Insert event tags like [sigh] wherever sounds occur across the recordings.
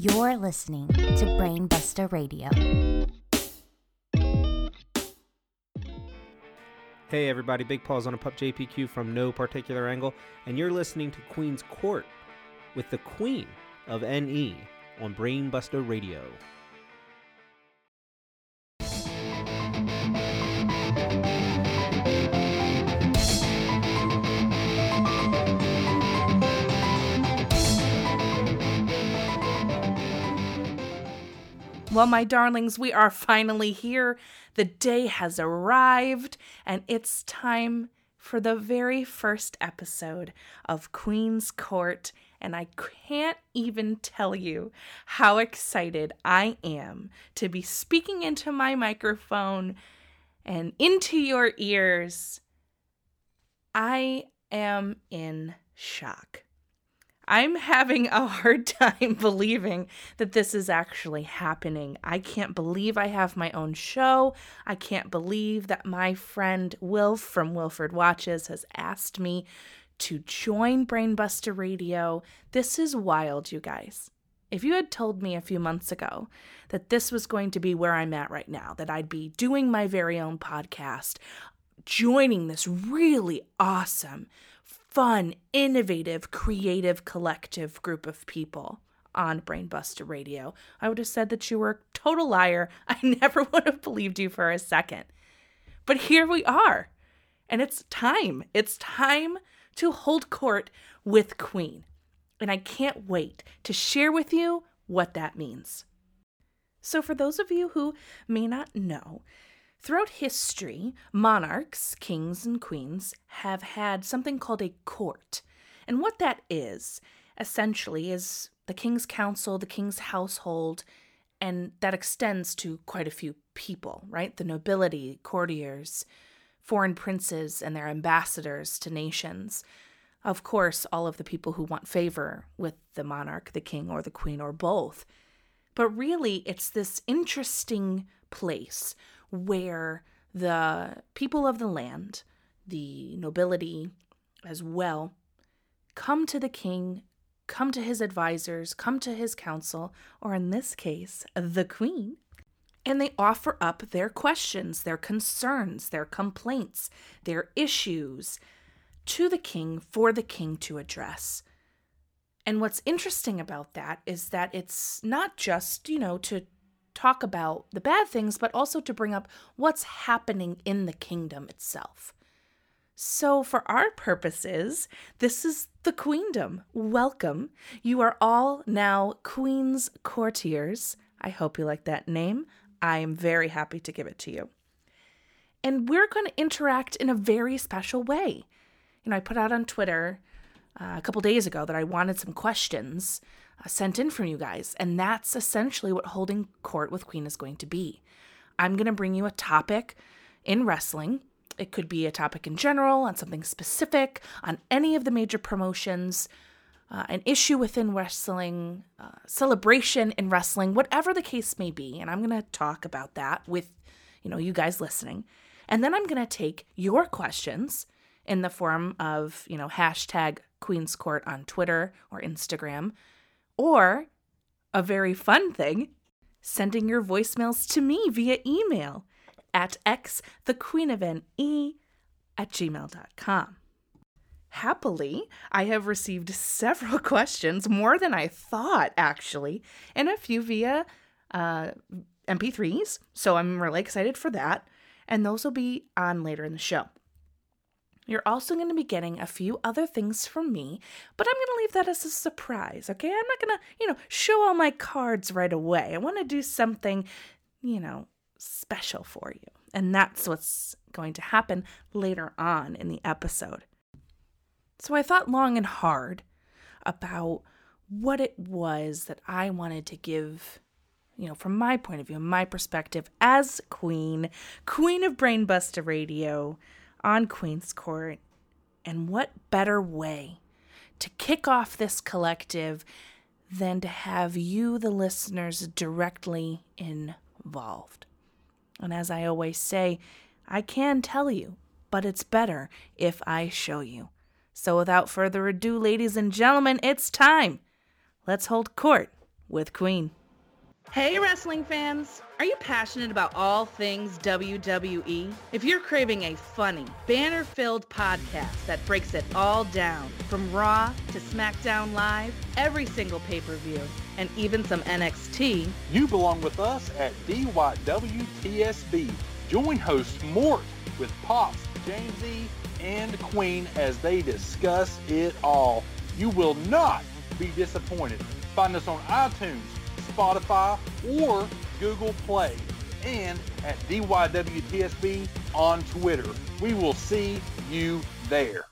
You're listening to Brainbuster Radio. Hey everybody, Big Paws on a Pup JPQ from no particular angle, and you're listening to Queen's Court with the Queen of NE on Brainbuster Radio. Well, my darlings, we are finally here. The day has arrived, and it's time for the very first episode of Queen's Court. And I can't even tell you how excited I am to be speaking into my microphone and into your ears. I am in shock. I'm having a hard [laughs] time believing that this is actually happening. I can't believe I have my own show. I can't believe that my friend Wilf from Wilford Watches has asked me to join Brainbuster Radio. This is wild, you guys. If you had told me a few months ago that this was going to be where I'm at right now, that I'd be doing my very own podcast, joining this really awesome fun, innovative, creative, collective group of people on Brainbuster Radio. I would have said that you were a total liar. [laughs] I never would have believed you for a second. But here we are. And it's time. It's time to hold court with Queen. And I can't wait to share with you what that means. So, for those of you who may not know, Throughout history, monarchs, kings, and queens have had something called a court. And what that is, essentially, is the king's council, the king's household, and that extends to quite a few people, right? The nobility, courtiers, foreign princes, and their ambassadors to nations. Of course, all of the people who want favor with the monarch, the king, or the queen, or both. But really, it's this interesting place where the people of the land, the nobility as well, come to the king, come to his advisors, come to his council, or in this case, the queen, and they offer up their questions, their concerns, their complaints, their issues to the king for the king to address. And what's interesting about that is that it's not just, you know, to talk about the bad things, but also to bring up what's happening in the kingdom itself. So, for our purposes, this is the queendom. Welcome. You are all now Queen's courtiers. I hope you like that name. I am very happy to give it to you. And we're going to interact in a very special way. You know, I put out on Twitter uh, a couple days ago that I wanted some questions sent in from you guys. And that's essentially what holding court with Queen is going to be. I'm going to bring you a topic in wrestling. It could be a topic in general, on something specific, on any of the major promotions, uh, an issue within wrestling, uh, celebration in wrestling, whatever the case may be. And I'm going to talk about that with, you know, you guys listening. And then I'm going to take your questions in the form of, you know, hashtag Queen's Court on Twitter or Instagram or a very fun thing, sending your voicemails to me via email at xthequeenofne at gmail.com. Happily, I have received several [laughs] questions, more than I thought, actually, and a few via uh, MP3s. So I'm really excited for that. And those will be on later in the show. You're also going to be getting a few other things from me, but I'm going to leave that as a surprise, okay? I'm not going to, you know, show all my cards right away. I want to do something, you know, special for you. And that's what's going to happen later on in the episode. So I thought long and hard about what it was that I wanted to give you know, from my point of view, my perspective as queen, queen of Brainbuster Radio, on Queen's Court. And what better way to kick off this collective than to have you, the listeners, directly involved? And as I always say, I can tell you, but it's better if I show you. So without further ado, ladies and gentlemen, it's time. Let's hold court with Queen. Hey, wrestling fans! Are you passionate about all things WWE? If you're craving a funny, banner filled podcast that breaks it all down, from Raw to SmackDown Live, every single pay per view, and even some NXT, you belong with us at DYWTSB. Join host Mort with Pops, James E., and Queen as they discuss it all. You will not be disappointed. Find us on iTunes, Spotify, or Google Play, and at DYWTSB on Twitter. We will see you there.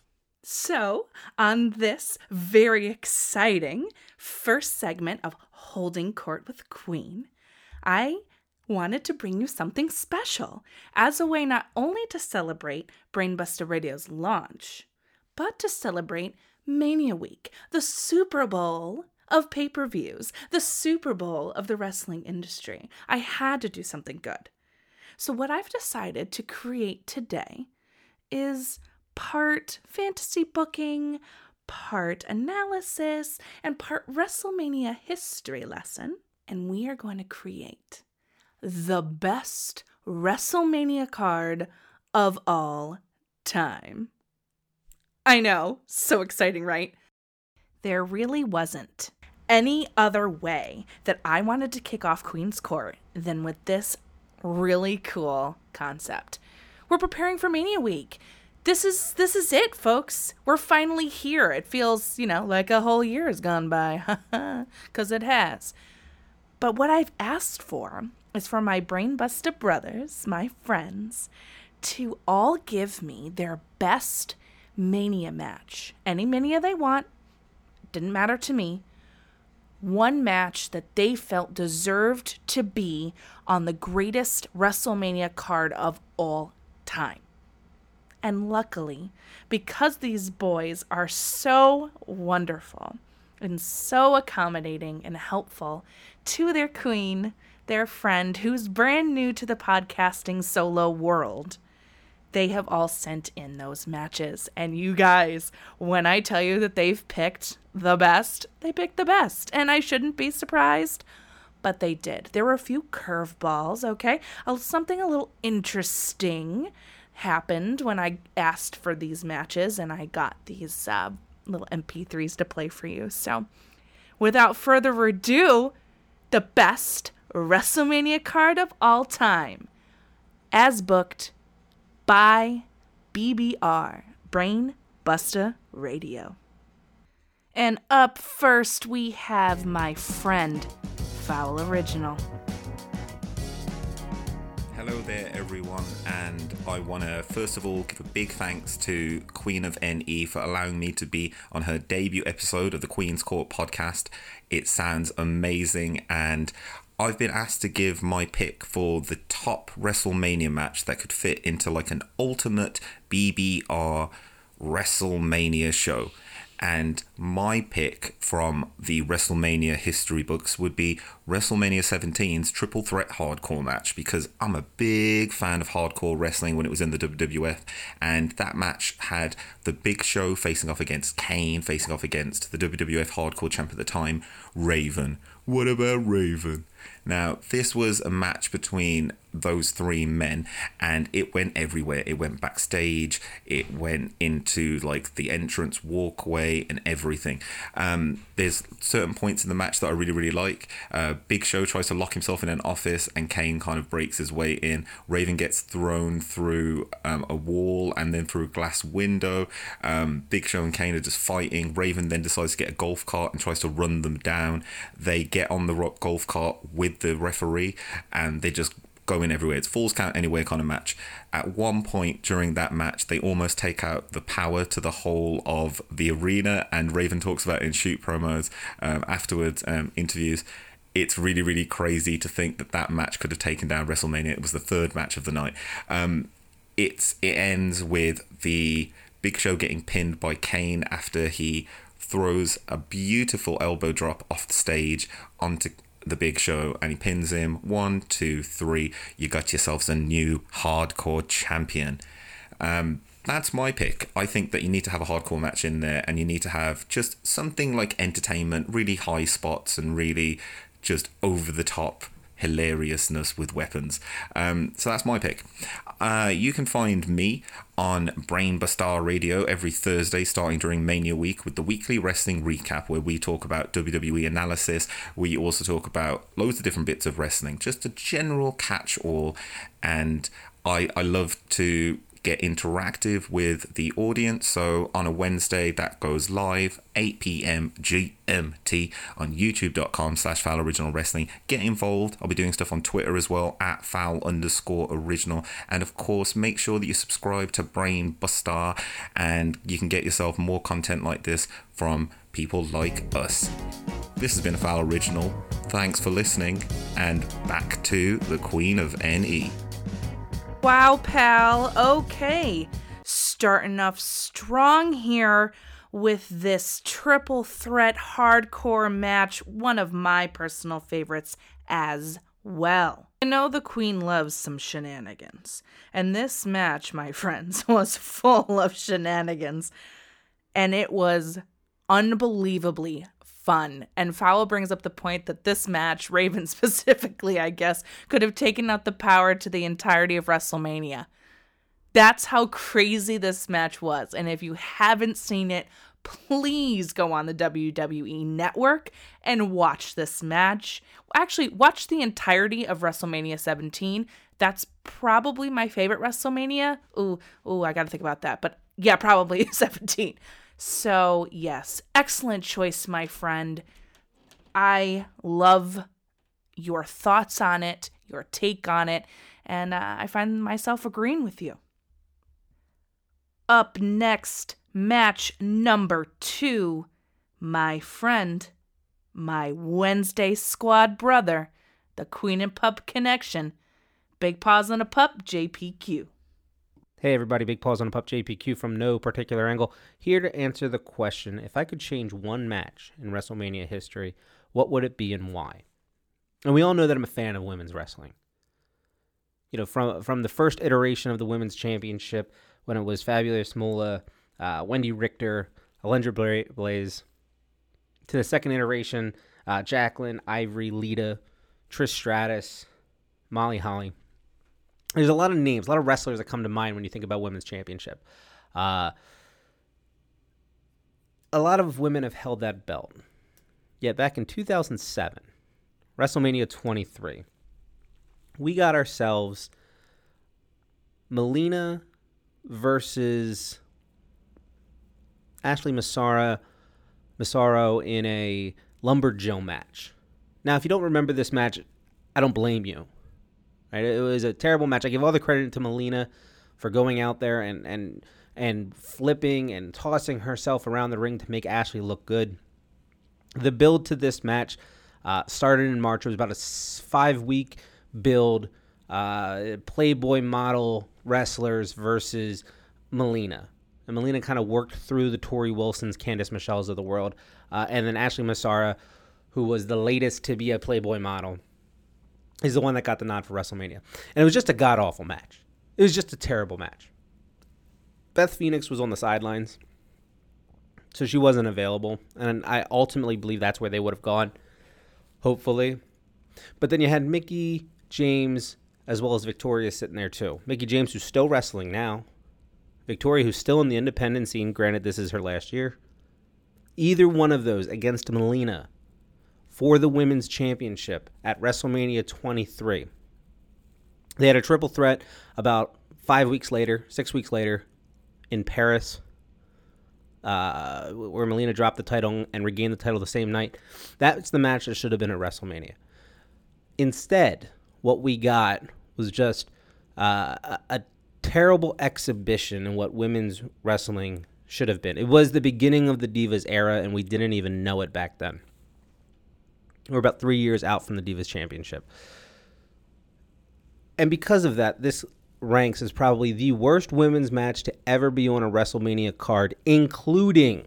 So, on this very exciting first segment of Holding Court with Queen, I wanted to bring you something special as a way not only to celebrate Brainbuster Radio's launch, but to celebrate Mania Week, the Super Bowl of pay per views, the Super Bowl of the wrestling industry. I had to do something good. So, what I've decided to create today is part fantasy booking, part analysis, and part WrestleMania history lesson. And we are going to create the best WrestleMania card of all time. I know, so exciting, right? There really wasn't any other way that I wanted to kick off Queen's Court than with this really cool concept. We're preparing for Mania Week. This is this is it, folks. We're finally here. It feels, you know, like a whole year has gone by, [laughs] cuz it has. But what I've asked for is for my Brainbuster brothers, my friends, to all give me their best Mania match. Any Mania they want, didn't matter to me. One match that they felt deserved to be on the greatest WrestleMania card of all time. And luckily, because these boys are so wonderful and so accommodating and helpful to their queen, their friend who's brand new to the podcasting solo world, they have all sent in those matches. And you guys, when I tell you that they've picked the best, they picked the best. And I shouldn't be surprised, but they did. There were a few curveballs, okay? Something a little interesting happened when I asked for these matches and I got these uh, little MP3s to play for you. So, without further ado, the best WrestleMania card of all time, as booked by BBR, Brain Buster Radio. And up first, we have my friend, Foul Original. Hello there, everyone, and I want to first of all give a big thanks to Queen of NE for allowing me to be on her debut episode of the Queen's Court podcast. It sounds amazing, and I've been asked to give my pick for the top WrestleMania match that could fit into like an ultimate BBR WrestleMania show. And my pick from the WrestleMania history books would be WrestleMania 17's Triple Threat Hardcore match because I'm a big fan of hardcore wrestling when it was in the WWF. And that match had the big show facing off against Kane, facing off against the WWF Hardcore champ at the time, Raven. What about Raven? Now, this was a match between those three men and it went everywhere. It went backstage, it went into like the entrance walkway and everything. Um, there's certain points in the match that I really, really like. Uh, Big Show tries to lock himself in an office and Kane kind of breaks his way in. Raven gets thrown through um, a wall and then through a glass window. Um, Big Show and Kane are just fighting. Raven then decides to get a golf cart and tries to run them down. They get on the rock golf cart with the referee and they just go in everywhere. It's falls count anywhere kind of match. At one point during that match, they almost take out the power to the whole of the arena, and Raven talks about in shoot promos um, afterwards, um, interviews. It's really, really crazy to think that that match could have taken down WrestleMania. It was the third match of the night. Um, it's it ends with the Big Show getting pinned by Kane after he throws a beautiful elbow drop off the stage onto the big show and he pins him. One, two, three. You got yourselves a new hardcore champion. Um, that's my pick. I think that you need to have a hardcore match in there and you need to have just something like entertainment, really high spots and really just over the top hilariousness with weapons. Um, so that's my pick. Uh, you can find me on Brain Buster Radio every Thursday starting during Mania Week with the weekly wrestling recap where we talk about WWE analysis. We also talk about loads of different bits of wrestling, just a general catch all. And I, I love to get interactive with the audience. So on a Wednesday, that goes live 8 p.m. GMT on youtube.com slash foul original wrestling. Get involved. I'll be doing stuff on Twitter as well at foul underscore original. And of course, make sure that you subscribe to Brain Buster and you can get yourself more content like this from people like us. This has been a foul original. Thanks for listening and back to the Queen of NE. Wow, pal. Okay. Starting off strong here with this triple threat hardcore match, one of my personal favorites as well. I know the Queen loves some shenanigans, and this match, my [laughs] friends, was full of shenanigans, and it was unbelievably fun. And Fowl brings up the point that this match, [laughs] Raven specifically, I guess, could have taken out the power to the entirety of WrestleMania. That's how crazy this match was. And if you haven't seen it, please go on the WWE network and watch this match. Actually, watch the entirety of WrestleMania 17. That's probably my favorite WrestleMania. Ooh, ooh, I got to think about that. But yeah, probably [laughs] 17. So, yes, excellent choice, my friend. I love your thoughts on it, your take on it, and uh, I find myself agreeing with you. Up next, match number two. My friend, my Wednesday squad brother, the Queen and Pup connection. Big Paws on a Pup, JPQ. Hey everybody, Big Paws on Pup JPQ from no particular angle, here to answer the question if I could change one match in WrestleMania history, what would it be and why? And we all know that I'm a fan of women's wrestling. You know, from from the first iteration of the women's championship when it was Fabulous Moolah, uh, Wendi Richter, Alundra Blaze, to the second iteration, uh, Jacqueline, Ivory, Lita, Trish Stratus, Molly Holly there's a lot of names, a lot of wrestlers that come to mind when you think about women's championship. Uh, a lot of women have held that belt. Yet back in 2007, WrestleMania 23, we got ourselves Melina versus Ashley Massara, Massaro in a lumberjill match. Now, if you don't remember this match, I don't blame you. Right? It was a terrible match. I give all the credit to Melina for going out there and and and flipping and tossing herself around the ring to make Ashley look good. The build to this match uh, started in March. It was about a five week build. Uh, Playboy model wrestlers versus Melina. And Melina kind of worked through the Torrie Wilsons, Candice Michelles of the world. Uh, and then Ashley Massara, who was the latest to be a Playboy model, is the one that got the nod for WrestleMania. And it was just a god awful match. It was just a terrible match. Beth Phoenix was on the sidelines, so she wasn't available. And I ultimately believe that's where they would have gone, hopefully. But then you had Mickie James as well as Victoria sitting there too. Mickie James, who's still wrestling now. Victoria, who's still in the independent scene. Granted, this is her last year. Either one of those against Melina for the women's championship at WrestleMania 23. They had a triple threat about five weeks later, six weeks later, in Paris, uh, where Melina dropped the title and regained the title the same night. That's the match that should have been at WrestleMania. Instead, what we got was just uh, a, a terrible exhibition in what women's wrestling should have been. It was the beginning of the Divas era, and we didn't even know it back then. We're about three years out from the Divas Championship. And because of that, this ranks as probably the worst women's match to ever be on a WrestleMania card, including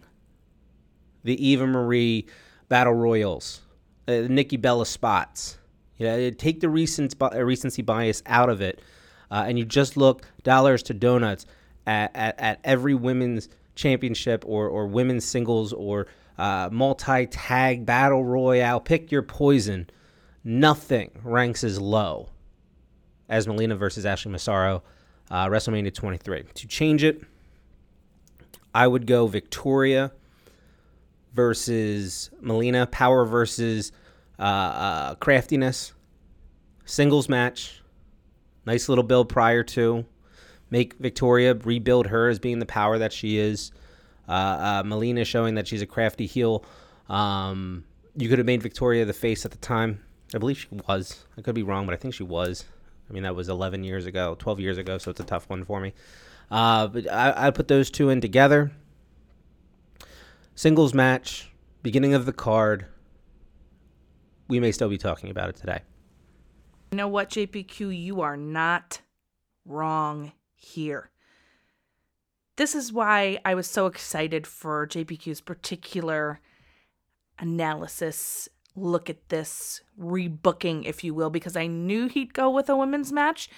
the Eva Marie Battle Royals, uh, Nikki Bella spots. You know, take the recent uh, recency bias out of it, uh, and you just look dollars to donuts at, at, at every women's championship or, or women's singles or uh, multi tag battle royale, pick your poison. Nothing ranks as low as Melina versus Ashley Massaro, uh, WrestleMania 23. To change it, I would go Victoria versus Melina, power versus uh, uh, craftiness, singles match, nice little build prior to. Make Victoria rebuild her as being the power that she is. Uh, uh, Melina showing that she's a crafty heel. Um, you could have made Victoria the face at the time. I believe she was. I could be wrong, but I think she was. I mean, that was 11 years ago, 12 years ago, so it's a tough one for me. Uh, but I, I put those two in together. Singles match, beginning of the card. We may still be talking about it today. You know what, JPQ? You are not wrong here. This is why I was so excited for JPQ's particular analysis look at this rebooking, if you will, because I knew he'd go with a women's match.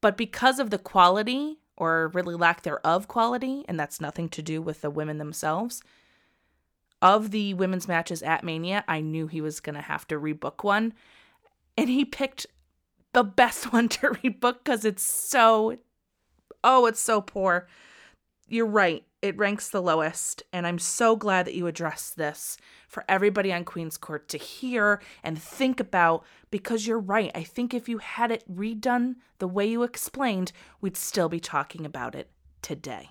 But because of the quality, or really lack thereof quality, and that's nothing to do with the women themselves, of the women's matches at Mania, I knew he was going to have to rebook one. And he picked the best [laughs] one to rebook because it's so, oh, it's so poor. You're right. It ranks the lowest. And I'm so glad that you addressed this for everybody on Queen's Court to hear and think about because you're right. I think if you had it redone the way you explained, we'd still be talking about it today.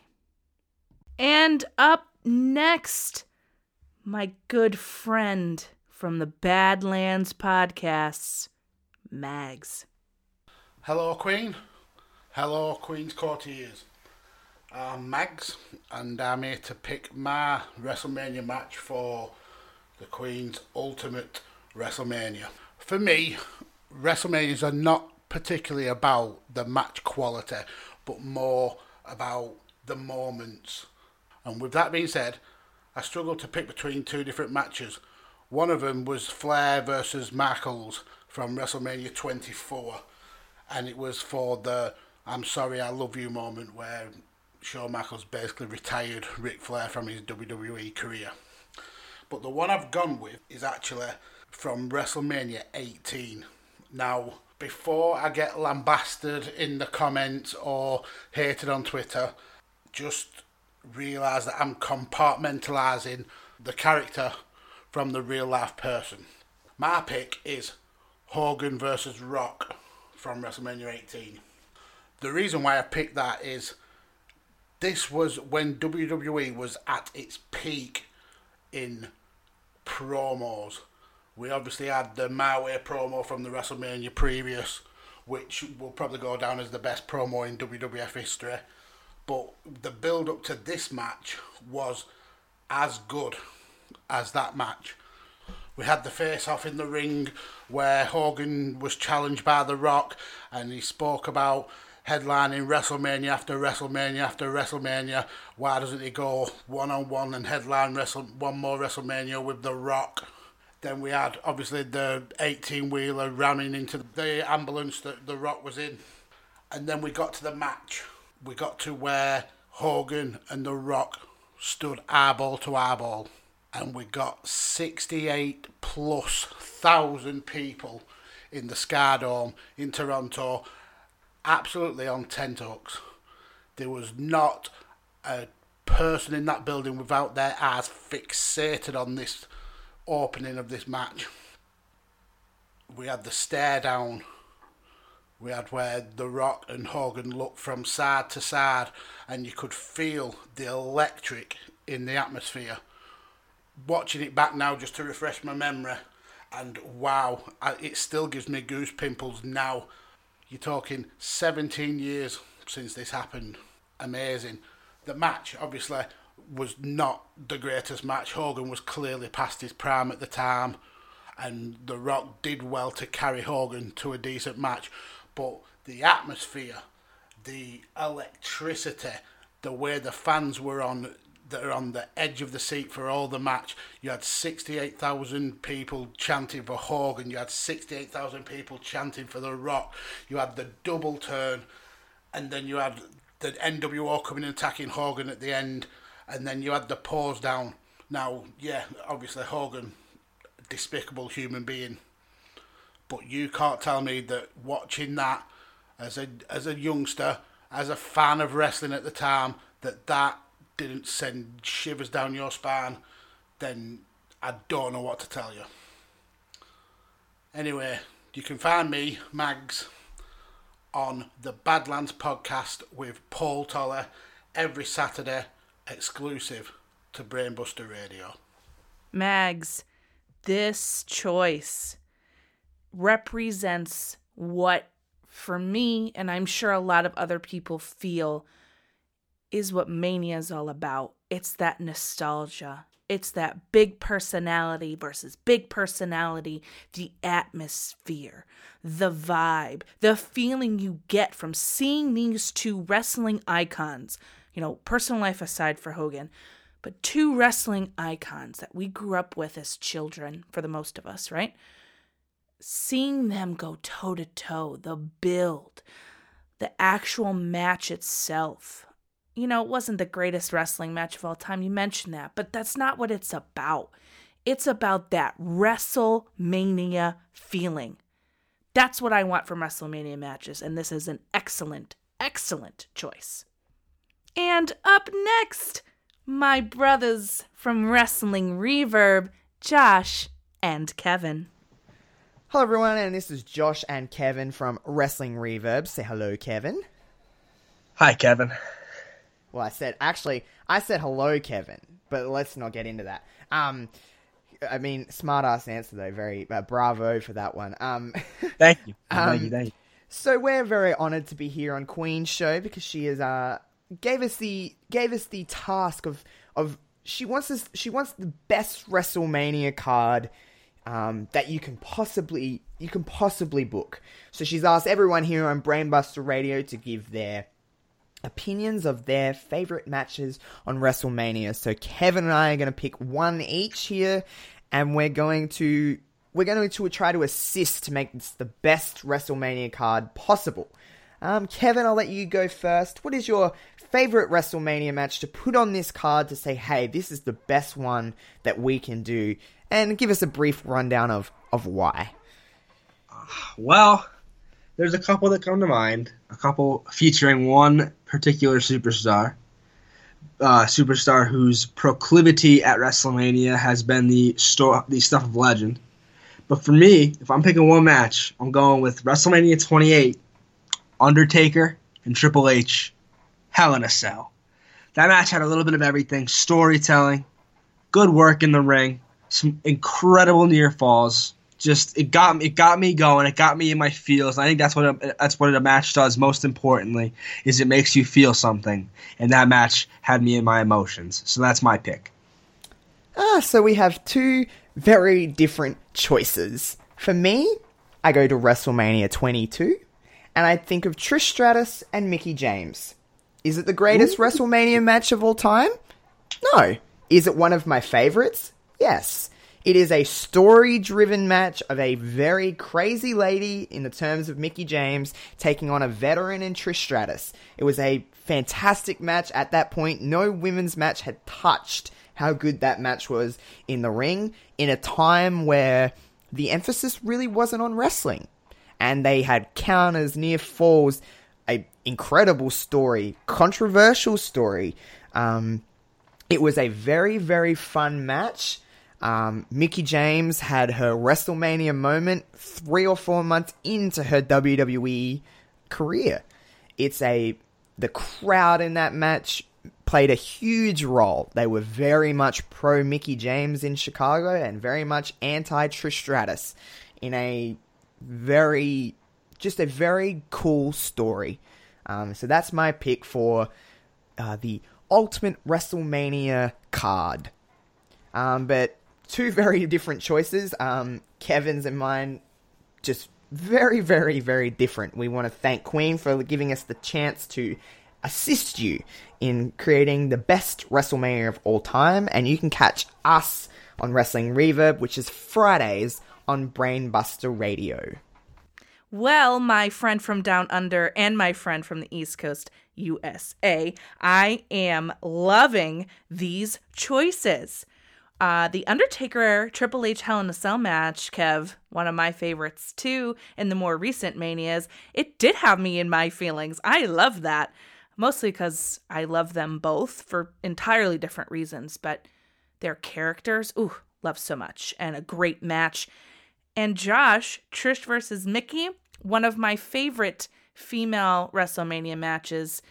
And up next, my good friend from the Badlands podcasts, Mags. Hello, Queen. Hello, Queen's Courtiers. I'm Mags, and I'm here to pick my WrestleMania match for the Queen's Ultimate WrestleMania. For me, WrestleManias are not particularly about the match quality, but more about the moments. And with that being said, I struggled to pick between two different matches. One of them was Flair versus Michaels from WrestleMania 24, and it was for the I'm sorry, I love you moment where Shawn Michaels basically retired Ric Flair from his WWE career. But the one I've gone with is actually from WrestleMania 18. Now, before I get lambasted in the comments or hated on Twitter, just realise that I'm compartmentalising the character from the real life person. My pick is Hogan versus Rock from WrestleMania 18. The reason why I picked that is this was when WWE was at its peak in promos. We obviously had the Way promo from the WrestleMania previous, which will probably go down as the best promo in WWF history. But the build up to this match was as good as that match. We had the face off in the ring where Hogan was challenged by The Rock and he spoke about headlining WrestleMania after WrestleMania after WrestleMania. Why doesn't he go one on one and headline Wrestle one more WrestleMania with The Rock? Then we had obviously the 18 wheeler ramming into the ambulance that The Rock was in. And then we got to the match. We got to where Hogan and The Rock stood eyeball to eyeball. And we got 68 plus thousand people in the SkyDome in Toronto absolutely on tenterhooks. There was not a person in that building without their eyes fixated on this opening of this match. We had the stare down. We had where The Rock and Hogan looked from side to side, and you could feel the electric in the atmosphere. Watching it back now just to refresh my memory, and wow, it still gives me goose pimples now you're talking 17 years since this happened. Amazing. The match, obviously, was not the greatest match. Hogan was clearly past his prime at the time, and The Rock did well to carry Hogan to a decent match. But the atmosphere, the electricity, the way the fans were on that are on the edge of the seat for all the match. You had 68,000 people chanting for Hogan. You had 68,000 people chanting for The Rock. You had the double turn, and then you had the NWO coming and attacking Hogan at the end, and then you had the pause down. Now, yeah, obviously Hogan, despicable human being, but you can't tell me that watching that as a as a youngster, as a fan of wrestling at the time, that that didn't send shivers down your spine. Then I don't know what to tell you. Anyway, you can find me, Mags, on the Badlands podcast with Paul Toller every Saturday, exclusive to Brainbuster Radio. Mags, this choice represents what, for me, and I'm sure a lot of other people feel, is what Mania is all about. It's that nostalgia. It's that big personality versus big personality, the atmosphere, the vibe, the feeling you get from seeing these two wrestling icons. You know, personal life aside for Hogan, but two wrestling icons that we grew up with as children, for the most of us, right? Seeing them go toe to toe, the build, the actual match itself, you know, it wasn't the greatest wrestling match of all time. You mentioned that, but that's not what it's about. It's about that WrestleMania feeling. That's what I want from WrestleMania matches, and this is an excellent, excellent choice. And up next, my brothers from Wrestling Reverb, Josh and Kevin. Hello, everyone, and this is Josh and Kevin from Wrestling Reverb. Say hello, Kevin. Hi, Kevin. Well, I said actually, I said hello, Kevin, but let's not get into that. Um, I mean, smart ass answer though. Very uh, bravo for that one. Um, [laughs] thank you, [laughs] um, thank you, thank you. So we're very honored to be here on Queen's show because she is uh gave us the gave us the task of of she wants us she wants the best WrestleMania card um, that you can possibly you can possibly book. So she's asked everyone here on Brainbuster Radio to give their opinions of their favorite matches on WrestleMania. So Kevin and I are going to pick one each here, and we're going to we're going to try to assist to make this the best WrestleMania card possible. Um, Kevin, I'll let you go first. What is your favorite WrestleMania match to put on this card to say, hey, this is the best one that we can do? And give us a brief rundown of, of why. Well, there's a couple that come to mind. A couple featuring one particular superstar. Uh, superstar whose proclivity at WrestleMania has been the sto- the stuff of legend. But for me, if I'm picking one match, I'm going with WrestleMania 28, Undertaker and Triple H, Hell in a Cell. That match had a little bit of everything: storytelling, good work in the ring, some incredible near falls, just it got me it got me going it got me in my feels i think that's what a, that's what a match does most importantly is it makes you feel something. And that match had me in my emotions. So that's my pick. Ah so we have two very different choices. For me i go to wrestlemania 22 and i think of trish stratus and mickie james. Is it the greatest wrestlemania match of all time? No. Is it one of my favorites? Yes it is a story driven match of a very crazy lady, in the terms of Mickie James, taking on a veteran in Trish Stratus. It was a fantastic match at that point. No women's match had touched how good that match was in the ring in a time where the emphasis really wasn't on wrestling. And they had counters, near falls, a incredible story, controversial story. Um, it was a very, very fun match. Um, Mickie James had her WrestleMania moment three or four months into her WWE career. It's a the crowd in that match played a huge role. They were very much pro Mickie James in Chicago and very much anti Trish Stratus in a very just a very cool story. Um, so that's my pick for uh, the Ultimate WrestleMania card. Um, but two [laughs] very different choices. Um, Kevin's and mine just very, very, very different. We want to thank Queen for giving us the chance to assist you in creating the best WrestleMania of all time. And you can catch us on Wrestling Reverb, which is Fridays on Brainbuster Radio. Well, my friend from down under and my friend from the East Coast, USA. I am loving these choices. Uh, the Undertaker Triple H Hell in a Cell match, Kev, one of my favorites too, in the more recent Manias, it did have me in my feelings. I love that. Mostly because I love them both for entirely different reasons, but their characters, ooh, love so much. And a great match. And Josh, Trish versus Mickie, one of my favorite female WrestleMania matches.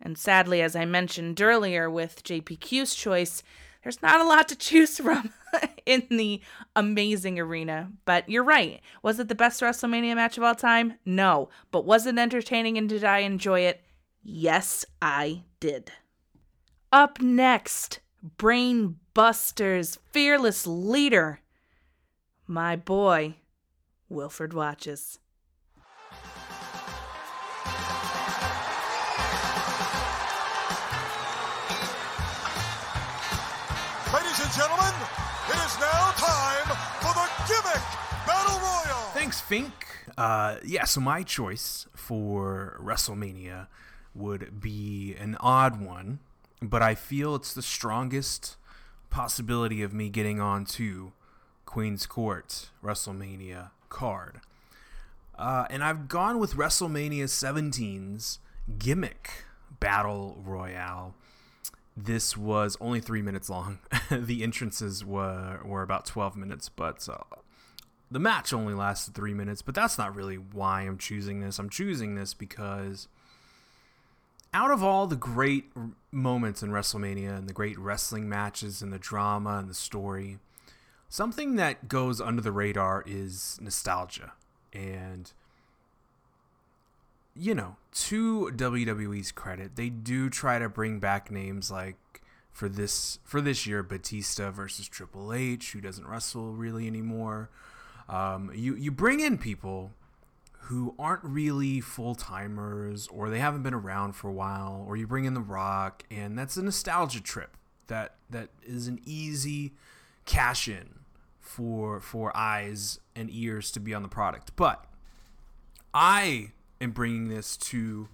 And sadly, as I mentioned earlier with JPQ's choice, there's not a lot to choose from [laughs] in the amazing arena. But you're right. Was it the best WrestleMania match of all time? No. But was it entertaining and did I enjoy it? Yes, I did. Up next, Brain Buster's fearless leader, my boy, Wilfred Watches. Now time for the Gimmick Battle Royal. Thanks, Fink. Uh, yeah, so my choice for WrestleMania would be an odd one, but I feel it's the strongest possibility of me getting on to Queen's Court WrestleMania card. Uh, and I've gone with WrestleMania 17's gimmick battle royale. This was only three minutes long. [laughs] the entrances were were about 12 minutes, but uh, the match only lasted three minutes. But that's not really why I'm choosing this. I'm choosing this because out of all the great moments in WrestleMania and the great wrestling matches and the drama and the story, something that goes under the radar is nostalgia. And you know, to WWE's credit, they do try to bring back names like for this for this year Batista versus Triple H, who doesn't wrestle really anymore. Um, you you bring in people who aren't really full timers or they haven't been around for a while, or you bring in The Rock, and that's a nostalgia trip that that is an easy cash in for for eyes and ears to be on the product. But I am bringing this to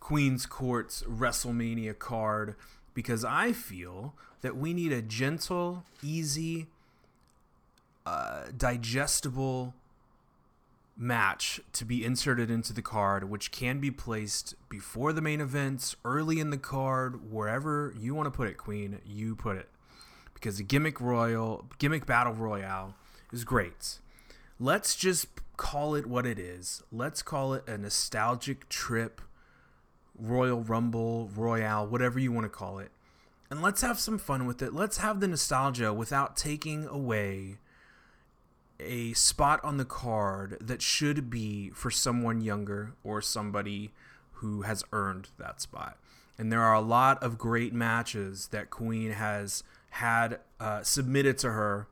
Queen's Court's WrestleMania card because I feel that we need a gentle, easy, uh, digestible match to be inserted into the card, which can be placed before the main events, early in the card, wherever you want to put it, Queen, you put it. Because the gimmick royal, gimmick battle royale is great. Let's just call it what it is. Let's call it a nostalgic trip, Royal Rumble, Royale, whatever you want to call it. And let's have some fun with it. Let's have the nostalgia without taking away a spot on the card that should be for someone younger or somebody who has earned that spot. And there are a lot of great matches that Queen has had uh, submitted to her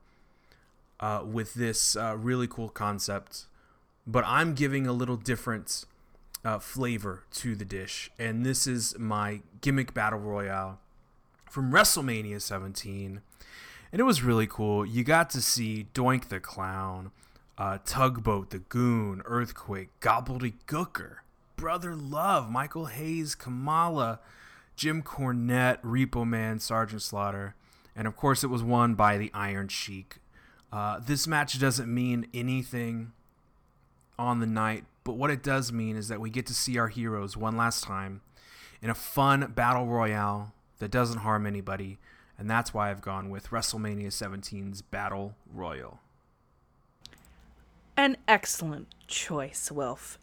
uh, with this uh, really cool concept. But I'm giving a little different uh, flavor to the dish. And this is my gimmick battle royale from WrestleMania 17 and it was really cool. You got to see Doink the Clown, uh, Tugboat the Goon, Earthquake, Gobbledygooker, Brother Love, Michael Hayes, Kamala, Jim Cornette, Repo Man, Sergeant Slaughter, and of course it was won by the Iron Sheik. Uh, this match doesn't mean anything on the night, but what it does mean is that we get to see our heroes one last time in a fun battle royale that doesn't harm anybody and that's why I've gone with WrestleMania 17's Battle Royal. An excellent choice, Wilf.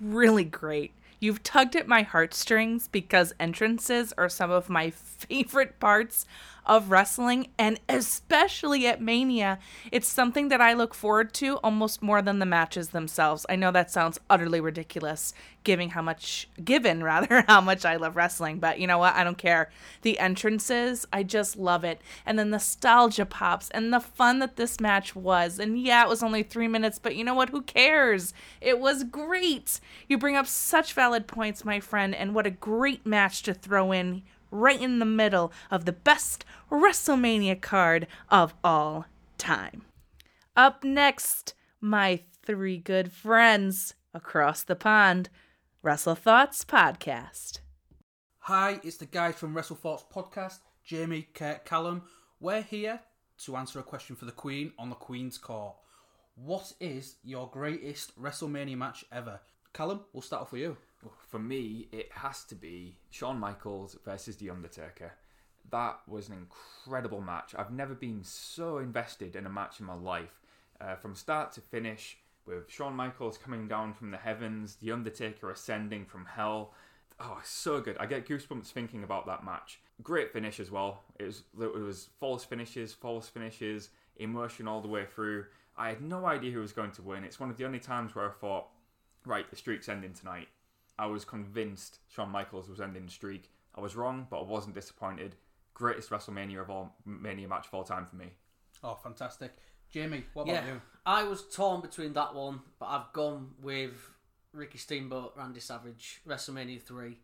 Really great. You've tugged at my heartstrings because entrances are some of my [laughs] favorite parts of wrestling, and especially at Mania. It's something that I look forward to almost more than the matches themselves. I know that sounds utterly ridiculous, given how much, given [laughs] rather, how much I love wrestling, but you know what? I don't care. The entrances, I just love it. And then the nostalgia pops and the fun that this match was. And yeah, it was only three minutes, but you know what? Who cares? It was great. You bring up such valid points, my friend, and what a great match to throw in right in the middle of the best WrestleMania card of all time. Up next, my three good friends across the pond, Wrestle Thoughts Podcast. Hi, it's the guys from Wrestle Thoughts podcast, Jamie, Kurt, Callum. We're here to answer a question for the Queen on the Queen's Court. What is your greatest WrestleMania match ever? Callum, we'll start off with you. For me, it has to be Shawn Michaels versus The Undertaker. That was an incredible match. I've never been so invested in a match in my life. Uh, from start to finish, with Shawn Michaels coming down from the heavens, The Undertaker ascending from hell. Oh, so good. I get goosebumps thinking about that match. Great finish as well. It was, it was false finishes, false finishes, emotion all the way through. I had no idea who was going to win. It's one of the only times where I thought, right, the streak's ending tonight. I was convinced Shawn Michaels was ending the streak. I was wrong, but I wasn't disappointed. Greatest WrestleMania of all Mania match of all time for me. Oh, fantastic. Jamie, what yeah, about you? I was torn between that one, but I've gone with Ricky Steamboat, Randy Savage, WrestleMania 3.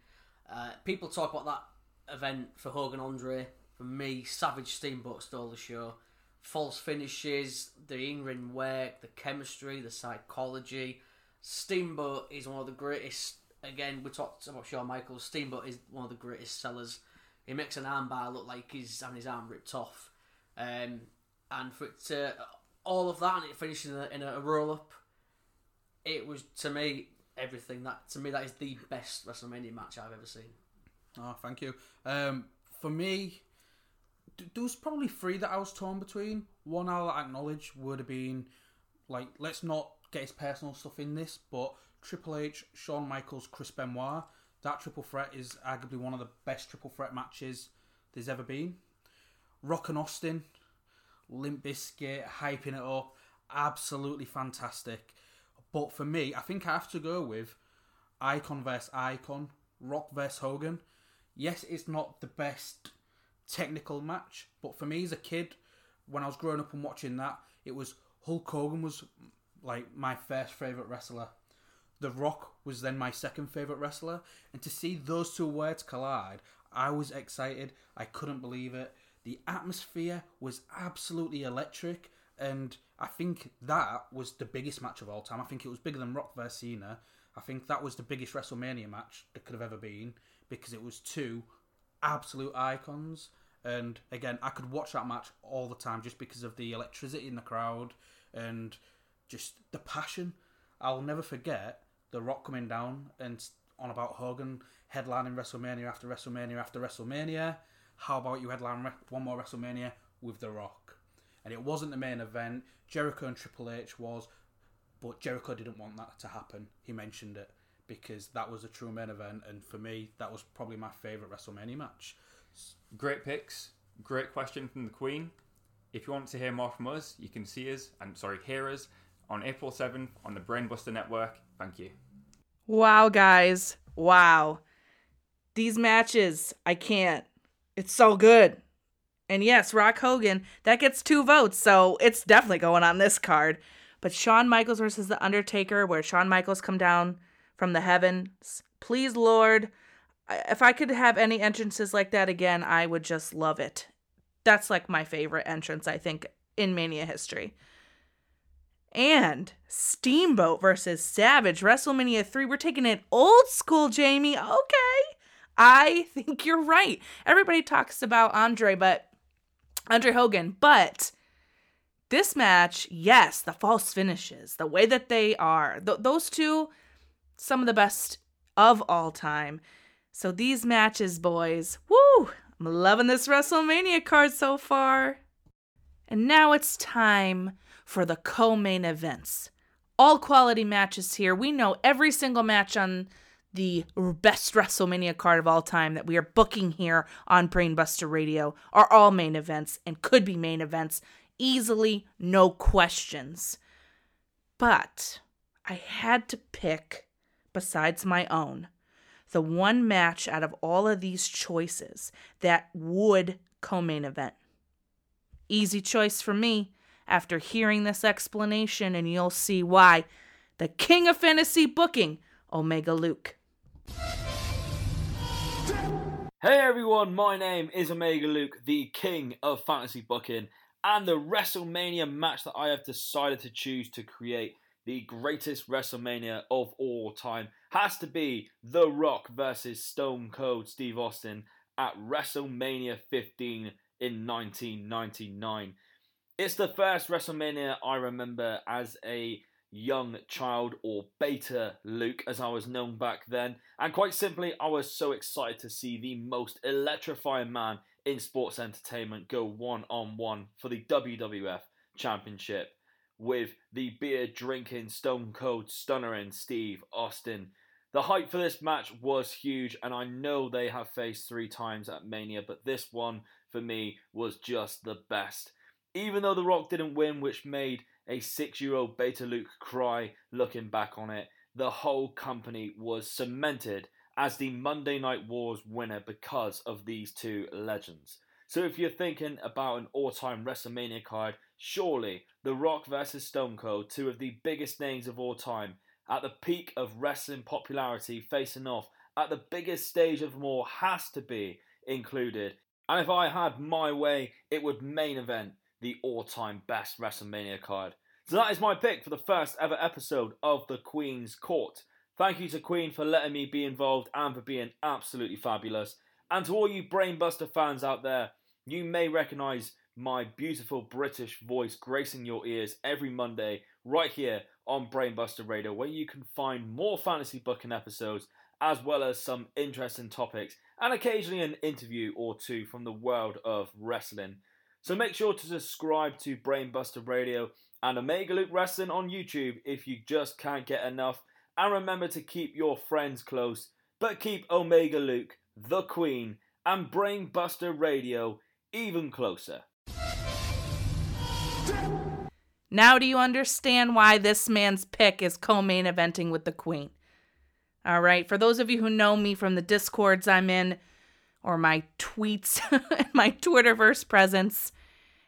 Uh, people talk about that event for Hogan Andre. For me, Savage Steamboat stole the show. False finishes, the in ring work, the chemistry, the psychology. Steamboat is one of the greatest. Again, we talked about Shawn Michaels. Steamboat is one of the greatest sellers. He makes an armbar look like he's having his arm ripped off. Um, and for it to all of that and it finishes in a, in a roll up, it was to me everything. That to me that is the best WrestleMania match I've ever seen. Oh, thank you. Um, for me, th- there was probably three that I was torn between. One I'll acknowledge would have been like, let's not get his personal stuff in this, but Triple H, Shawn Michaels, Chris Benoit. That triple threat is arguably one of the best triple threat matches there's ever been. Rock and Austin, Limp Bizkit, hyping it up, absolutely fantastic. But for me, I think I have to go with Icon vs Icon, Rock vs Hogan. Yes, it's not the best technical match, but for me as a kid, when I was growing up and watching that, it was Hulk Hogan was like my first favorite wrestler. The Rock was then my second favorite wrestler, and to see those two words collide, I was excited. I couldn't believe it. The atmosphere was absolutely electric, and I think that was the biggest match of all time. I think it was bigger than Rock vs Cena. I think that was the biggest WrestleMania match that could have ever been because it was two absolute icons. And again, I could watch that match all the time just because of the electricity in the crowd and just the passion. I'll never forget The Rock coming down and on about Hogan headlining WrestleMania after WrestleMania after WrestleMania. How about you headline one more WrestleMania with The Rock? And it wasn't the main event. Jericho and Triple H was, but Jericho didn't want that to happen. He mentioned it because that was a true main event, and for me, that was probably my favorite WrestleMania match. Great picks. Great question from the Queen. If you want to hear more from us, you can see us, and sorry, hear us on April 7th on the Brainbuster Network. Thank you. Wow, guys. Wow. These matches, I can't. It's so good. And yes, Rock Hogan, that gets two votes, so it's definitely going on this card. But Shawn Michaels versus The Undertaker, where Shawn Michaels come down from the heavens. Please, Lord, if I could have any entrances like that again, I would just love it. That's like my favorite entrance, I think, in Mania history. And Steamboat versus Savage, WrestleMania 3. We're taking it old school, Jamie. Okay. I think [laughs] you're right. Everybody talks about Andre, but Andre Hogan, but this match, yes, the false finishes, the way that they are, th- those two, some of the best of all time. So these matches, boys, woo! I'm loving this WrestleMania card so far. And now it's time for the co main events. All quality matches here. We know every single match on the best WrestleMania card of all time that we are booking here on Brainbuster Radio are all main events and could be main events easily, no questions. But I had to pick, besides my own, the one match out of all of these choices that would co main event. Easy choice for me after hearing this explanation, and you'll see why. The king of fantasy booking, Omega Luke. Hey everyone, my name is Omega Luke, the king of fantasy booking, and the WrestleMania match that I have decided to choose to create the greatest WrestleMania of all time has to be The Rock versus Stone Cold Steve Austin at WrestleMania 15 in 1999. It's the first WrestleMania I remember as a young child or beta Luke as I was known back then. And quite simply, I was so excited to see the most electrifying man in sports entertainment go one on one for the WWF Championship with the beer drinking Stone Cold Stunner in Steve Austin. The hype for this match was huge, and I know they have faced three times at Mania, but this one for me was just the best. Even though The Rock didn't win, which made a six year old Beta Luke cry looking back on it, the whole company was cemented as the Monday Night Wars winner because of these two legends. So if you're thinking about an all-time WrestleMania card, surely The Rock versus Stone Cold, two of the biggest names of all time, at the peak of wrestling popularity facing off at the biggest stage of them all has to be included. And if I had my way, it would main event the all-time best WrestleMania card. So that is my pick for the first ever episode of The Queen's Court. Thank you to Queen for letting me be involved and for being absolutely fabulous. And to all you Brainbuster fans out there, you may recognise my beautiful British voice gracing your ears every Monday right here on Brainbuster Radio, where you can find more fantasy booking episodes as well as some interesting topics and occasionally an interview or two from the world of wrestling. So make sure to subscribe to Brainbuster Radio and Omega Luke Wrestling on YouTube if you just can't get enough. And remember to keep your friends close, but keep Omega Luke, the Queen, and Brainbuster Radio even closer. Now, do you understand why this man's pick is co main eventing with the Queen? All right, for those of you who know me from the discords I'm in, or my tweets [laughs] my Twitterverse presence,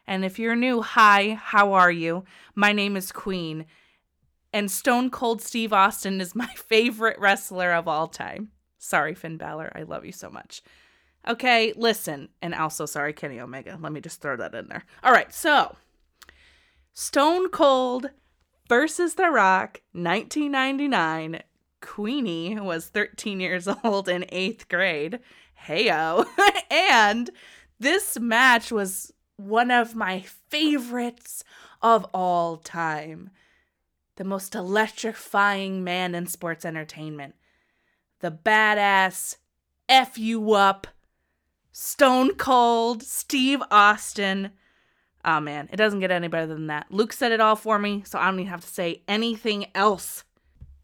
and if you're new, hi, how are you? My name is Queen, and Stone Cold Steve Austin is my [laughs] favorite wrestler of all time. Sorry, Finn Balor, I love you so much. Okay, listen, and also sorry, Kenny Omega. Let me just throw that in there. All right, so Stone Cold versus The Rock, 1999. Queenie was 13 years [laughs] old in eighth grade. Heyo. [laughs] and this match was one of my favorites of all time. The most electrifying man in sports entertainment. The badass, F you up, Stone Cold, Steve Austin Oh man, it doesn't get any better than that. Luke said it all for me, so I don't even have to say anything else.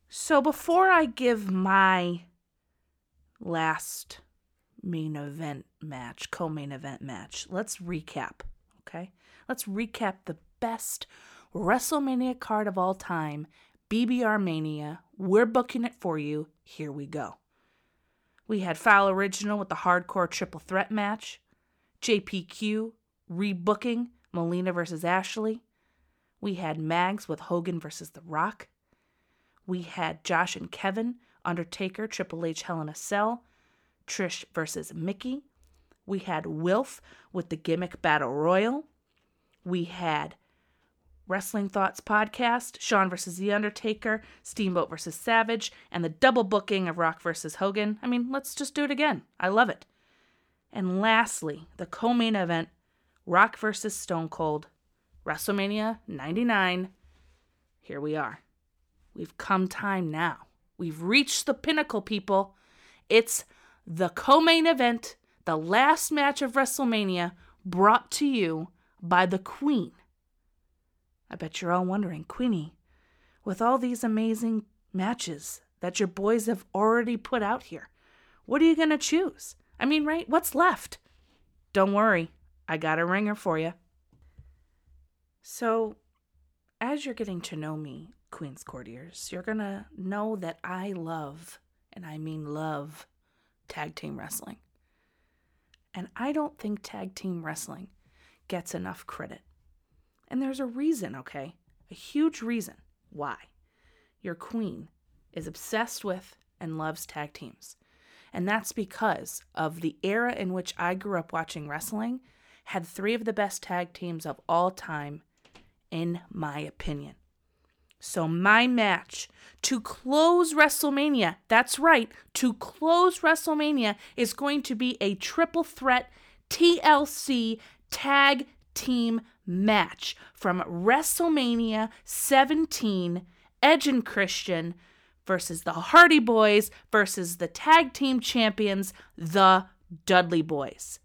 So before I give my last main event match, co main event match, let's recap, okay? Let's recap the best WrestleMania card of all time, BBR Mania. We're booking it for you. Here we go. We had Foul Original with the hardcore triple threat match, JPQ rebooking Melina versus Ashley. We had Mags with Hogan versus The Rock. We had Josh and Kevin, Undertaker, Triple H, Hell in a Cell, Trish versus Mickie. We had Wilf with the Gimmick Battle Royal. We had Wrestling Thoughts Podcast, Shawn versus The Undertaker, Steamboat versus Savage, and the double booking of Rock versus Hogan. I mean, let's just do it again. I love it. And lastly, the co main event Rock versus Stone Cold, WrestleMania 99. Here we are. We've come time now. We've reached the pinnacle, people. It's the co main event, the last match of WrestleMania, brought to you by the Queen. I bet you're all wondering, Queenie, with all these amazing matches that your boys have already put out here, what are you going to choose? I mean, right? What's left? Don't worry. I got a ringer for you. So, as you're getting to know me, Queen's Courtiers, you're going to know that I love, and I mean love, tag team wrestling. And I don't think tag team wrestling gets enough credit. And there's a reason, okay? A huge reason why. Your queen is obsessed with and loves tag teams. And that's because of the era in which I grew up watching wrestling had three of the best tag teams of all time, in my opinion. So, my match to close WrestleMania, that's right, to close WrestleMania is going to be a triple threat TLC tag team match from WrestleMania 17 Edge and Christian versus the Hardy Boys versus the tag team champions, the Dudley Boys.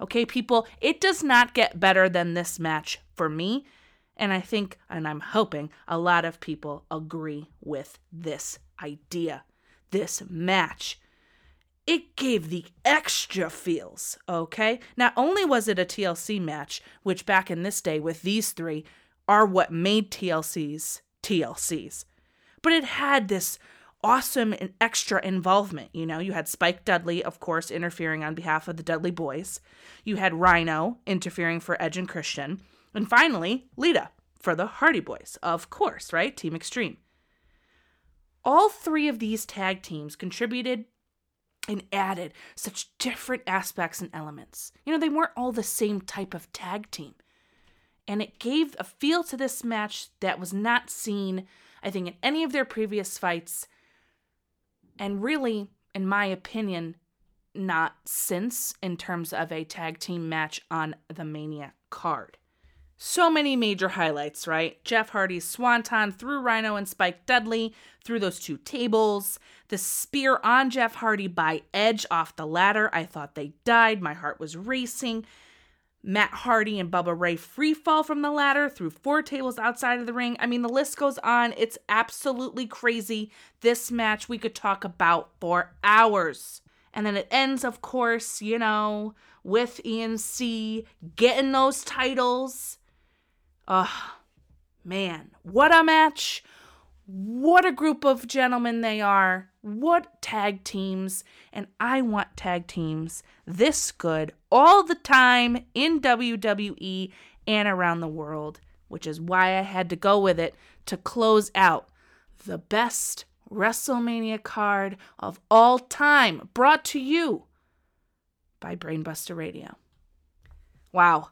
Okay, people, it does not get better than this match for me. And I think, and I'm hoping, a lot of people agree with this idea, this match. It gave the extra feels, okay? Not only was it a TLC match, which back in this day with these three are what made TLCs TLCs, but it had this awesome and extra involvement. You know, you had Spike Dudley, of course, interfering on behalf of the Dudley Boys. You had Rhino interfering for Edge and Christian. And finally, Lita for the Hardy Boys, of course, right? Team Extreme. All three of these tag teams contributed and added such different aspects and elements. You know, they weren't all the same type of tag team. And it gave a feel to this match that was not seen, I think, in any of their previous fights. And really, in my opinion, not since in terms of a tag team match on the Mania card. So many major highlights, right? Jeff Hardy's swanton through Rhino and Spike Dudley through those two tables. The spear on Jeff Hardy by Edge off the ladder. I thought they died. My heart was racing. Matt Hardy and Bubba Ray free fall from the ladder through four tables outside of the ring. I mean, the list goes on. It's absolutely crazy. This match we could talk about for hours. And then it ends, of course, you know, with ENC getting those titles. Ugh, man, what a match! What a group of gentlemen they are. What tag teams. And I want tag teams this good all the time in WWE and around the world, which is why I had to go with it to close out the best WrestleMania card of all time, brought to you by Brainbuster Radio. Wow,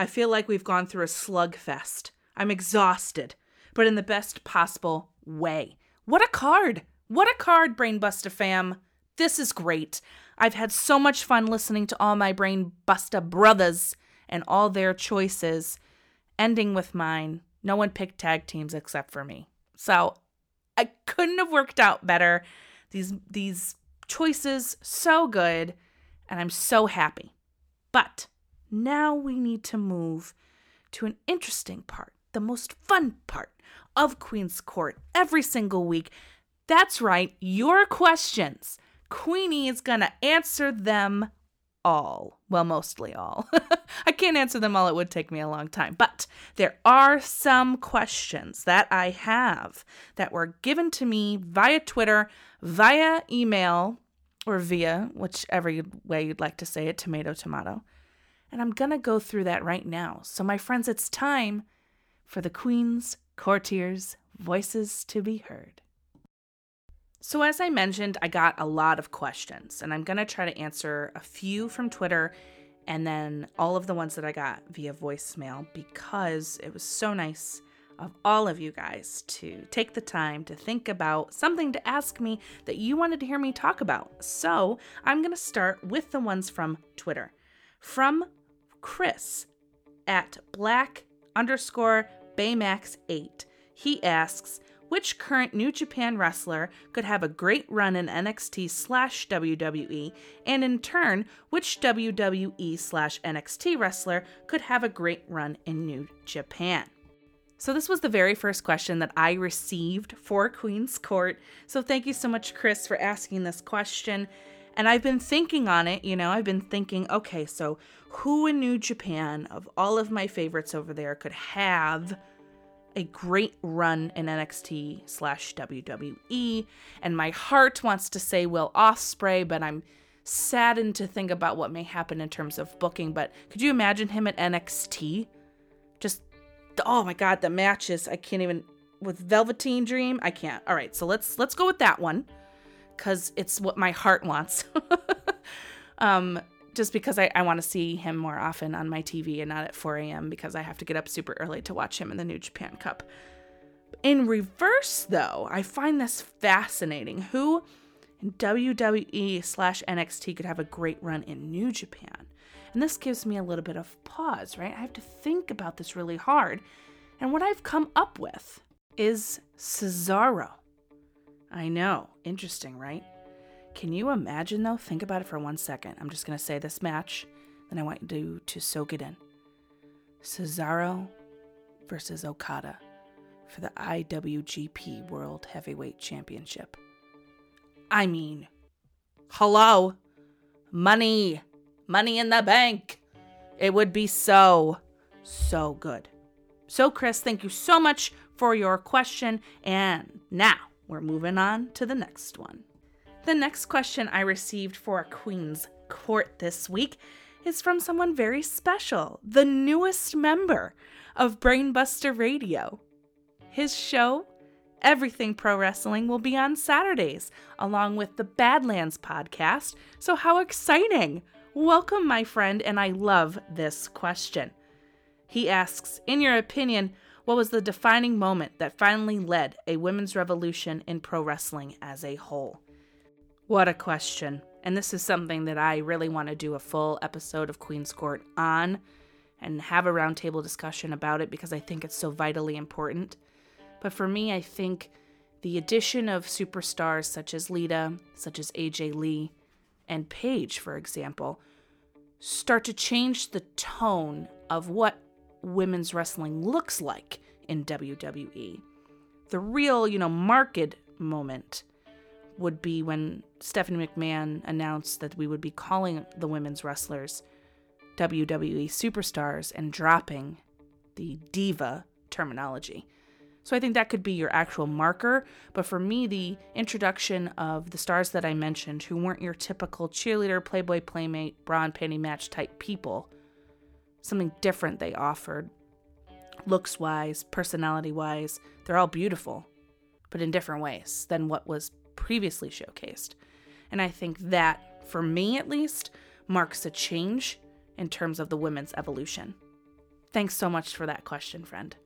I feel like we've gone through a slugfest. I'm exhausted, but in the best possible way. What a card! What a card, Brainbusta fam! This is great. I've had so much fun listening to all my Brainbusta brothers and all their choices, ending with mine. No one picked tag teams except for me. So I couldn't have worked out better. These these choices so good and I'm so happy. But now we need to move to an interesting part, the most fun part of Queen's Court every single week. That's right, your questions. Queenie is going to answer them all. Well, mostly all. [laughs] I can't answer them all, it would take me a long time. But there are some questions that I have that were given to me via Twitter, via email, or via whichever way you'd like to say it tomato, tomato. And I'm going to go through that right now. So, my friends, it's time for the Queen's Courtiers' voices to be heard. So, as I mentioned, I got a lot of questions, and I'm going to try to answer a few from Twitter and then all of the ones that I got via voicemail because it was so nice of all of you guys to take the time to think about something to ask me that you wanted to hear me talk about. So, I'm going to start with the ones from Twitter. From Chris at black underscore Baymax8. He asks, which current New Japan wrestler could have a great run in NXT slash WWE, and in turn, which WWE slash NXT wrestler could have a great run in New Japan? So, this was the very first question that I received for Queen's Court. So, thank you so much, Chris, for asking this question. And I've been thinking on it, you know, I've been thinking, okay, so who in New Japan, of all of my favorites over there, could have a great run in NXT slash WWE? And my heart wants to say Will Ospreay, but I'm saddened to think about what may happen in terms of booking. But could you imagine him at NXT? Just, oh my God, the matches, I can't even, with Velveteen Dream, I can't. All right, so let's let's go with that one because it's what my heart wants. [laughs] um, just because I, I want to see him more often on my TV and not at 4 a.m. because I have to get up super early to watch him in the New Japan Cup. In reverse, though, I find this fascinating. Who in WWE slash NXT could have a great run in New Japan? And this gives me a little bit of pause, right? I have to think about this really hard. And what I've come up with is Cesaro. I know, interesting, right? Can you imagine though? Think about it for one second. I'm just going to say this match, then I want you to soak it in. Cesaro versus Okada for the IWGP World Heavyweight Championship. I mean, hello? Money. Money in the bank. It would be so, so good. So, Chris, thank you so much for your question. And now we're moving on to the next one. The next question I received for Queen's Court this week is from someone very special, the newest member of Brainbuster Radio. His show, Everything Pro Wrestling, will be on Saturdays, along with the Badlands podcast. So, how exciting! Welcome, my friend, and I love this question. He asks, In your opinion, what was the defining moment that finally led a women's revolution in pro wrestling as a whole? What a question. And this is something that I really want to do a full episode of Queen's Court on and have a roundtable discussion about it because I think it's so vitally important. But for me, I think the addition of superstars such as Lita, such as AJ Lee, and Paige, for example, start to change the tone of what women's wrestling looks like in WWE. The real, you know, market moment would be when Stephanie McMahon announced that we would be calling the women's wrestlers WWE superstars and dropping the diva terminology. So I think that could be your actual marker. But for me, the introduction of the stars that I mentioned, who weren't your typical cheerleader, playboy, playmate, bra and panty match type people, something different they offered, looks wise, personality wise, they're all beautiful, but in different ways than what was previously showcased. And I think that, for me at least, marks a change in terms of the women's evolution. Thanks so much for that question, friend.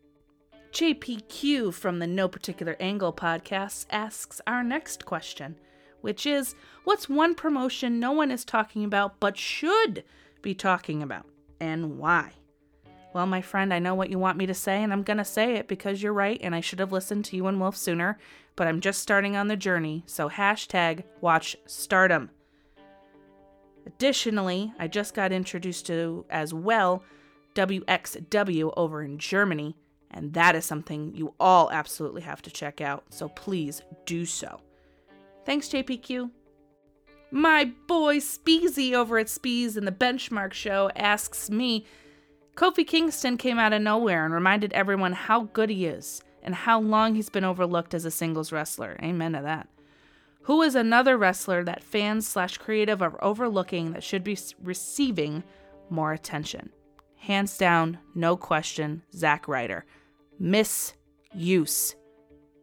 JPQ from the No Particular Angle podcast asks our next question, which is What's one promotion no one is talking about but should be talking about, and why? Well, my friend, I know what you want me to say, and I'm going to say it because you're right, and I should have listened to you and Wolf sooner, but I'm just starting on the journey, so hashtag watch stardom. Additionally, I just got introduced to as well WXW over in Germany, and that is something you all absolutely have to check out, so please do so. Thanks, JPQ. My boy Speezy over at Spees and the Benchmark Show asks me Kofi Kingston came out of nowhere and reminded everyone how good he is and how long he's been overlooked as a singles wrestler. Amen to that. Who is another wrestler that fans slash creative are overlooking that should be receiving more attention? Hands down, no question, Zack Ryder. Misuse.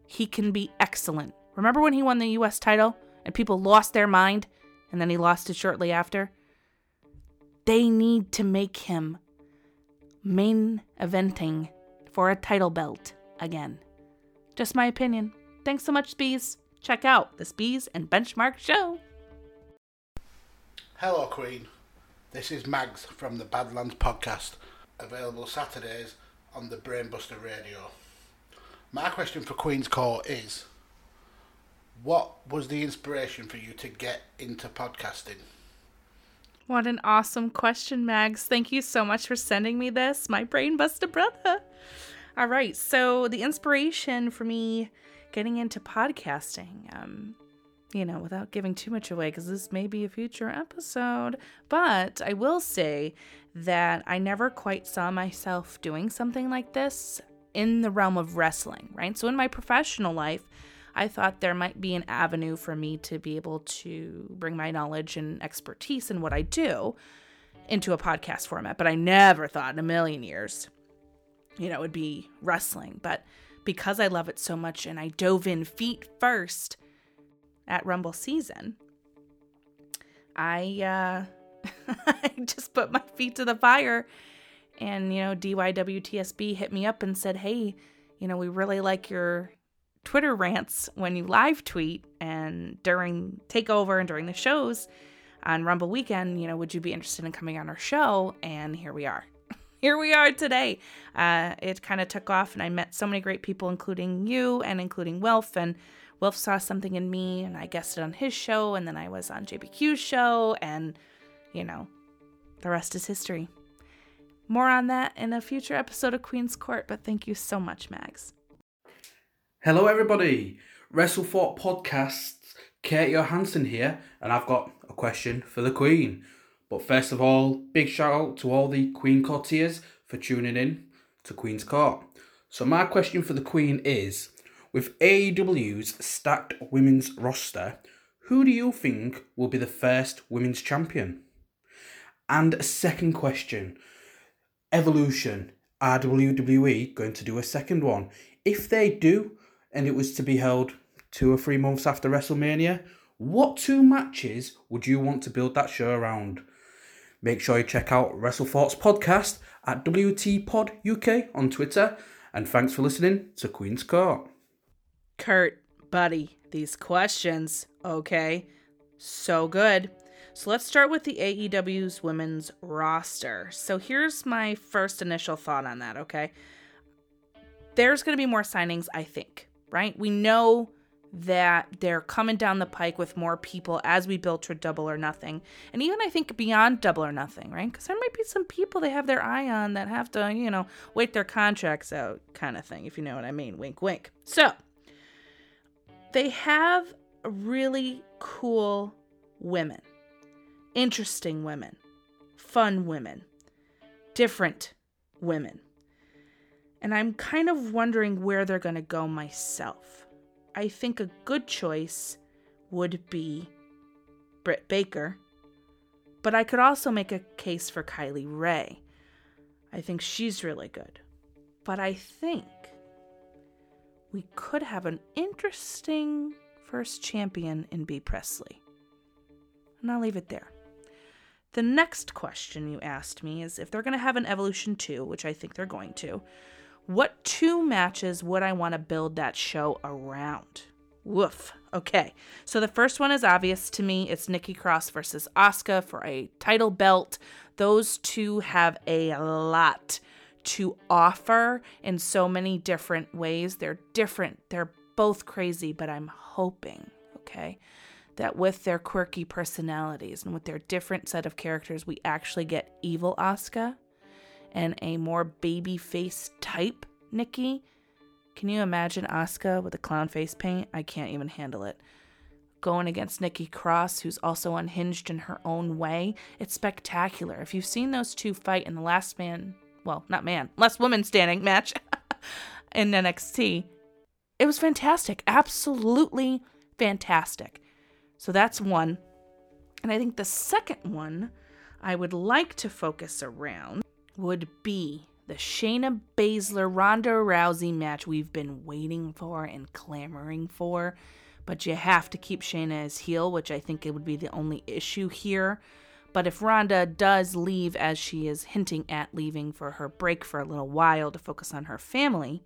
He can be excellent. Remember when he won the US title and people lost their mind and then he lost it shortly after? They need to make him main eventing for a title belt again. Just my opinion. Thanks so much, Spees. Check out the Spees and Benchmark Show. Hello, Queen. This is Mags from the Badlands podcast, available Saturdays on the Brainbuster Radio. My question for Queen's Court is What was the inspiration for you to get into podcasting? What an awesome question, Mags. Thank you so much for sending me this, my brainbuster brother. All right, so the inspiration for me getting into podcasting, um, you know, without giving too much away, because this may be a future episode, but I will say that I never quite saw myself doing something like this in the realm of wrestling, right? So in my professional life, I thought there might be an avenue for me to be able to bring my knowledge and expertise in what I do into a podcast format, but I never thought in a million years, you know, it would be wrestling. But because I love it so much and I dove in feet first at Rumble season, I uh [laughs] I just put my feet to the fire and you know DYWTSB hit me up and said, "Hey, you know, we really like your Twitter rants when you live tweet and during takeover and during the shows on Rumble weekend, you know, would you be interested in coming on our show? And here we are. [laughs] here we are today. Uh, it kind of took off, and I met so many great people, including you and including Wilf. And Wilf saw something in me, and I guested on his show, and then I was on JPQ's show, and you know, the rest is history. More on that in a future episode of Queen's Court, but thank you so much, Mags. Hello, everybody. WrestleFort Podcasts, Kate Johansson here, and I've got a question for the Queen. But first of all, big shout out to all the Queen courtiers for tuning in to Queen's Court. So, my question for the Queen is with AEW's stacked women's roster, who do you think will be the first women's champion? And a second question Evolution. Are WWE going to do a second one? If they do, and it was to be held two or three months after WrestleMania, what two matches would you want to build that show around? Make sure you check out WrestleFort's podcast at WTPodUK on Twitter, and thanks for listening to Queen's Court. Kurt, buddy, these questions, okay? So good. So let's start with the AEW's women's roster. So here's my first initial thought on that, okay? There's going to be more signings, I think, right? We know that they're coming down the pike with more people as we build to double or nothing. And even I think beyond double or nothing, right? Because there might be some people they have their eye on that have to, you know, wait their contracts out kind of thing, if you know what I mean. Wink, wink. So they have really cool women interesting women, fun women, different women. And I'm kind of wondering where they're going to go myself. I think a good choice would be Britt Baker, but I could also make a case for Kylie Rae. I think she's really good. But I think we could have an interesting first champion in Bea Priestley. And I'll leave it there. The next question you asked me is if they're going to have an Evolution 2, which I think they're going to, what two matches would I want to build that show around? Woof. Okay, so the first one is obvious to me. It's Nikki Cross versus Asuka for a title belt. Those two have a lot to offer in so many different ways. They're different, they're both crazy, but I'm hoping, okay, that with their quirky personalities and with their different set of characters, we actually get evil Asuka and a more baby face type Nikki. Can you imagine Asuka with a clown face paint? I can't even handle it. Going against Nikki Cross, who's also unhinged in her own way. It's spectacular. If you've seen those two fight in the last man, well, not man, last woman standing match [laughs] in NXT, it was fantastic. Absolutely fantastic. So that's one. And I think the second one I would like to focus around would be the Shayna Baszler Ronda Rousey match we've been waiting for and clamoring for. But you have to keep Shayna as heel, which I think it would be the only issue here. But if Ronda does leave, as she is hinting at leaving for her break for a little while to focus on her family,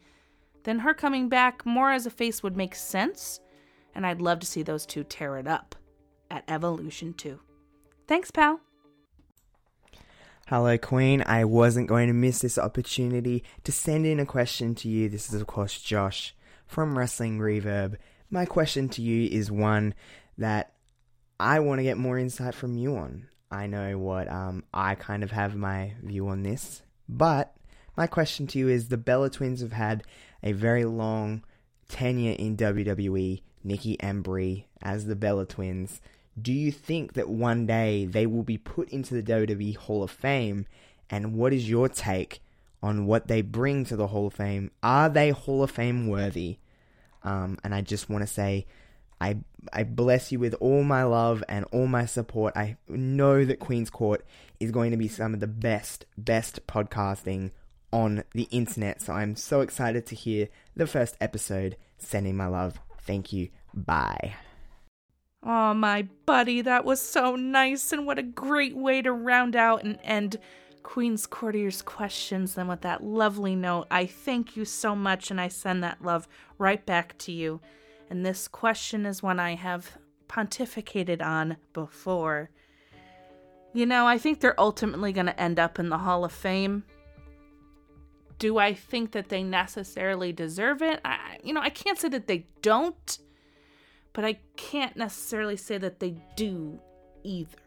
then her coming back more as a face would make sense and I'd love to see those two tear it up at Evolution 2. Thanks, pal. Hello, Queen. I wasn't going to miss this opportunity to send in a question to you. This is, of course, Josh from Wrestling Reverb. My question to you is one that I want to get more insight from you on. I know what um, I kind of have my view on this, but my question to you is the Bella Twins have had a very long tenure in WWE Nikki and Brie as the Bella Twins, do you think that one day they will be put into the WWE Hall of Fame? And what is your take on what they bring to the Hall of Fame? Are they Hall of Fame worthy? Um, and I just want to say, I I bless you with all my love and all my support. I know that Queen's Court is going to be some of the best, best podcasting on the internet. So I'm so excited to hear the first episode. Sending my love. Thank you. Bye. Oh, my buddy, that was so nice, and what a great way to round out and end Queen's Courtier's questions. Then, with that lovely note, I thank you so much and I send that love right back to you. And this question is one I have pontificated on before. You know, I think they're ultimately going to end up in the Hall of Fame. Do I think that they necessarily deserve it? I, you know, I can't say that they don't, but I can't necessarily say that they do either.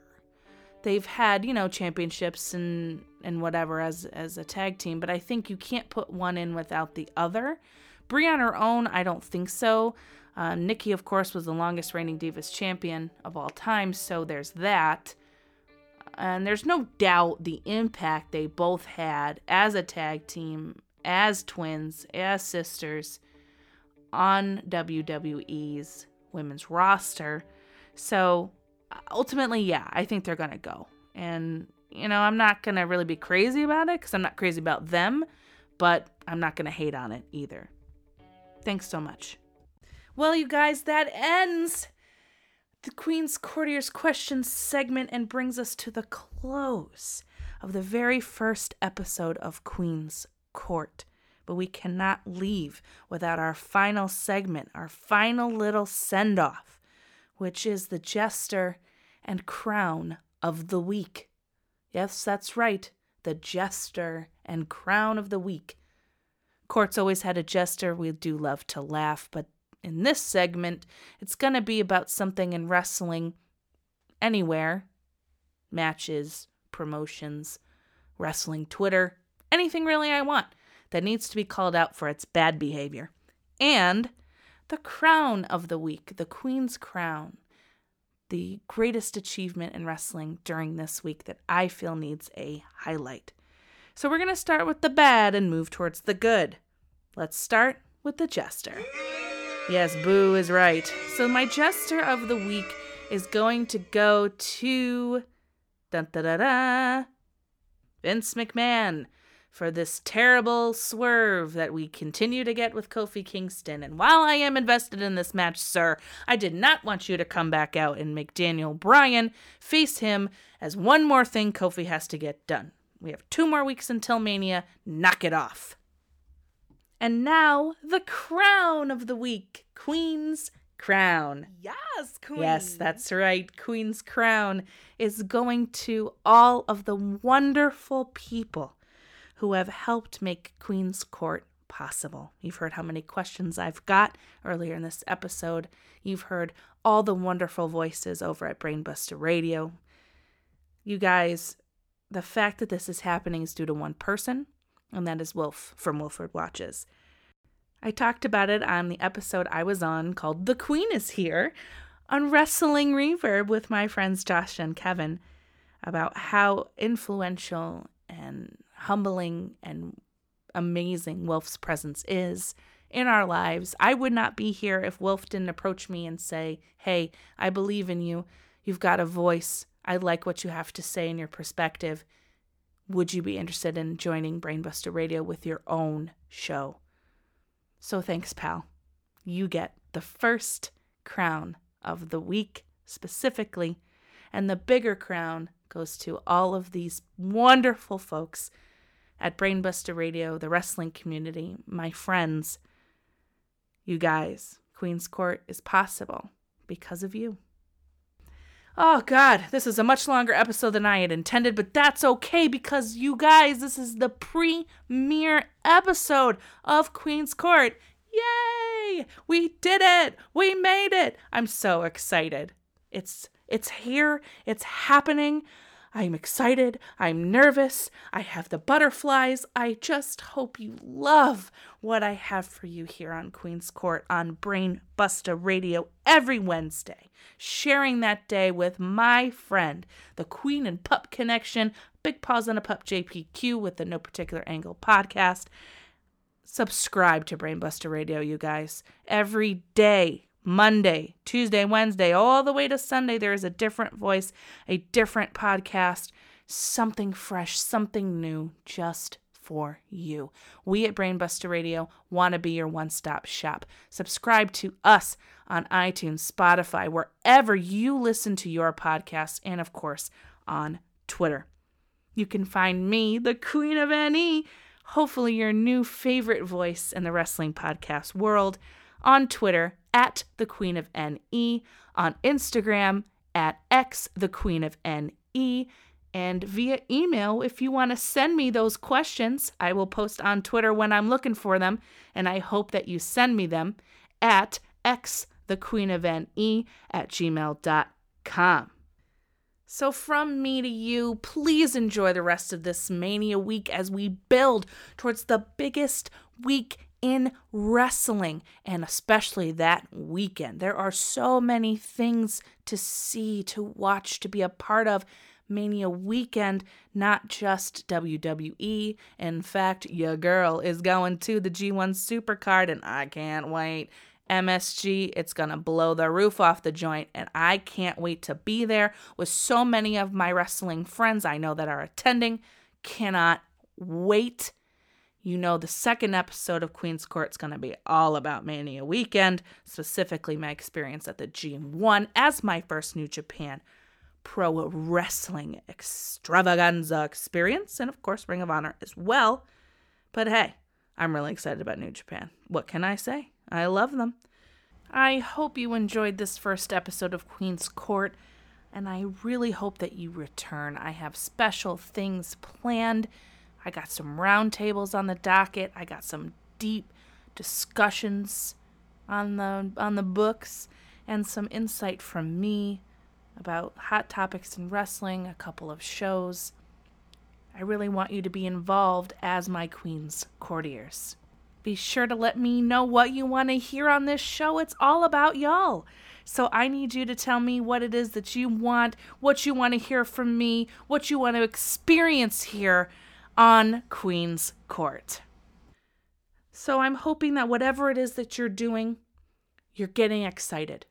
They've had, you know, championships and and whatever as as a tag team, but I think you can't put one in without the other. Brie on her own, I don't think so. Uh, Nikki, of course, was the longest reigning Divas champion of all time, so there's that. And there's no doubt the impact they both had as a tag team, as twins, as sisters on WWE's women's roster. So ultimately, yeah, I think they're going to go. And, you know, I'm not going to really be crazy about it because I'm not crazy about them, but I'm not going to hate on it either. Thanks so much. Well, you guys, that ends the Queen's Courtier's Questions segment and brings us to the close of the very first episode of Queen's Court. But we cannot leave without our final segment, our final little send off, which is the Jester and Crown of the Week. Yes, that's right, the Jester and Crown of the Week. Court's always had a jester. We do love to laugh, but in this segment, it's going to be about something in wrestling anywhere matches, promotions, wrestling Twitter, anything really I want that needs to be called out for its bad behavior. And the crown of the week, the Queen's crown, the greatest achievement in wrestling during this week that I feel needs a highlight. So we're going to start with the bad and move towards the good. Let's start with the jester. Yes, Boo is right. So my jester of the week is going to go to dun, da, da, da, Vince McMahon for this terrible swerve that we continue to get with Kofi Kingston. And while I am invested in this match, sir, I did not want you to come back out and make Daniel Bryan face him as one more thing Kofi has to get done. We have two more weeks until Mania. Knock it off. And now, the crown of the week Queen's Crown. Yes, Queen. Yes, that's right. Queen's Crown is going to all of the wonderful people who have helped make Queen's Court possible. You've heard how many questions I've got earlier in this episode. You've heard all the wonderful voices over at Brainbuster Radio. You guys, the fact that this is happening is due to one person, and that is Wolf from Wilford Watches. I talked about it on the episode I was on called The Queen is Here on Wrestling Reverb with my friends Josh and Kevin about how influential and humbling and amazing Wolf's presence is in our lives. I would not be here if Wolf didn't approach me and say, Hey, I believe in you. You've got a voice. I like what you have to say and your perspective. Would you be interested in joining Brainbuster Radio with your own show? So thanks, pal. You get the first crown of the week specifically, and the bigger crown goes to all of these wonderful folks at Brainbuster Radio, the wrestling community, my friends. You guys, Queen's Court is possible because of you. Oh, God, this is a much longer episode than I had intended, but that's okay because you guys, this is the premiere episode of Queen's Court. Yay! We did it! We made it! I'm so excited. It's it's here. It's happening. I'm excited. I'm nervous. I have the butterflies. I just hope you love what I have for you here on Queen's Court on Brain Buster Radio every Wednesday. Sharing that day with my friend, the Queen and Pup Connection, Big Paws and a Pup JPQ with the No Particular Angle podcast. Subscribe to Brainbuster Radio, you guys. Every day Monday, Tuesday, Wednesday, all the way to Sunday, there is a different voice, a different podcast, something fresh, something new just for you. We at Brainbuster Radio want to be your one stop shop. Subscribe to us on iTunes, Spotify, wherever you listen to your podcasts, and of course on Twitter. You can find me, the Queen of NE, hopefully your new favorite voice in the wrestling podcast world, on Twitter at the Queen of NE, on Instagram at X the Queen of NE, and via email if you want to send me those questions. I will post on Twitter when I'm looking for them, and I hope that you send me them at X the Queen of NE at gmail.com. So, from me to you, please enjoy the rest of this Mania week as we build towards the biggest week in wrestling, and especially that weekend. There are so many things to see, to watch, to be a part of. Mania weekend, not just WWE. In fact, your girl is going to the G1 Supercard, and I can't wait. MSG, it's going to blow the roof off the joint, and I can't wait to be there with so many of my wrestling friends I know that are attending. Cannot wait. You know, the second episode of Queen's Court is going to be all about Mania weekend, specifically my experience at the G1 as my first New Japan Pro Wrestling extravaganza experience, and of course, Ring of Honor as well. But hey, I'm really excited about New Japan. What can I say? I love them. I hope you enjoyed this first episode of Queen's Court, and I really hope that you return. I have special things planned. I got some roundtables on the docket. I got some deep discussions on the on the books and some insight from me about hot topics in wrestling, a couple of shows. I really want you to be involved as my Queen's courtiers. Be sure to let me know what you want to hear on this show. It's all about y'all. So I need you to tell me what it is that you want, what you want to hear from me, what you want to experience here on Queen's Court. So I'm hoping that whatever it is that you're doing, you're getting excited.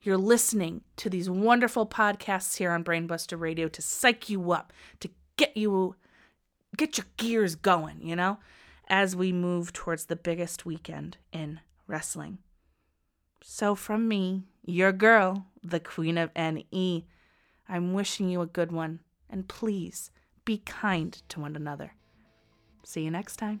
You're listening to these wonderful podcasts here on Brainbusta Radio to psych you up, to get you get your gears going, you know, as we move towards the biggest weekend in wrestling. So from me, your girl, the Queen of NE, I'm wishing you a good one, and please be kind to one another. See you next time.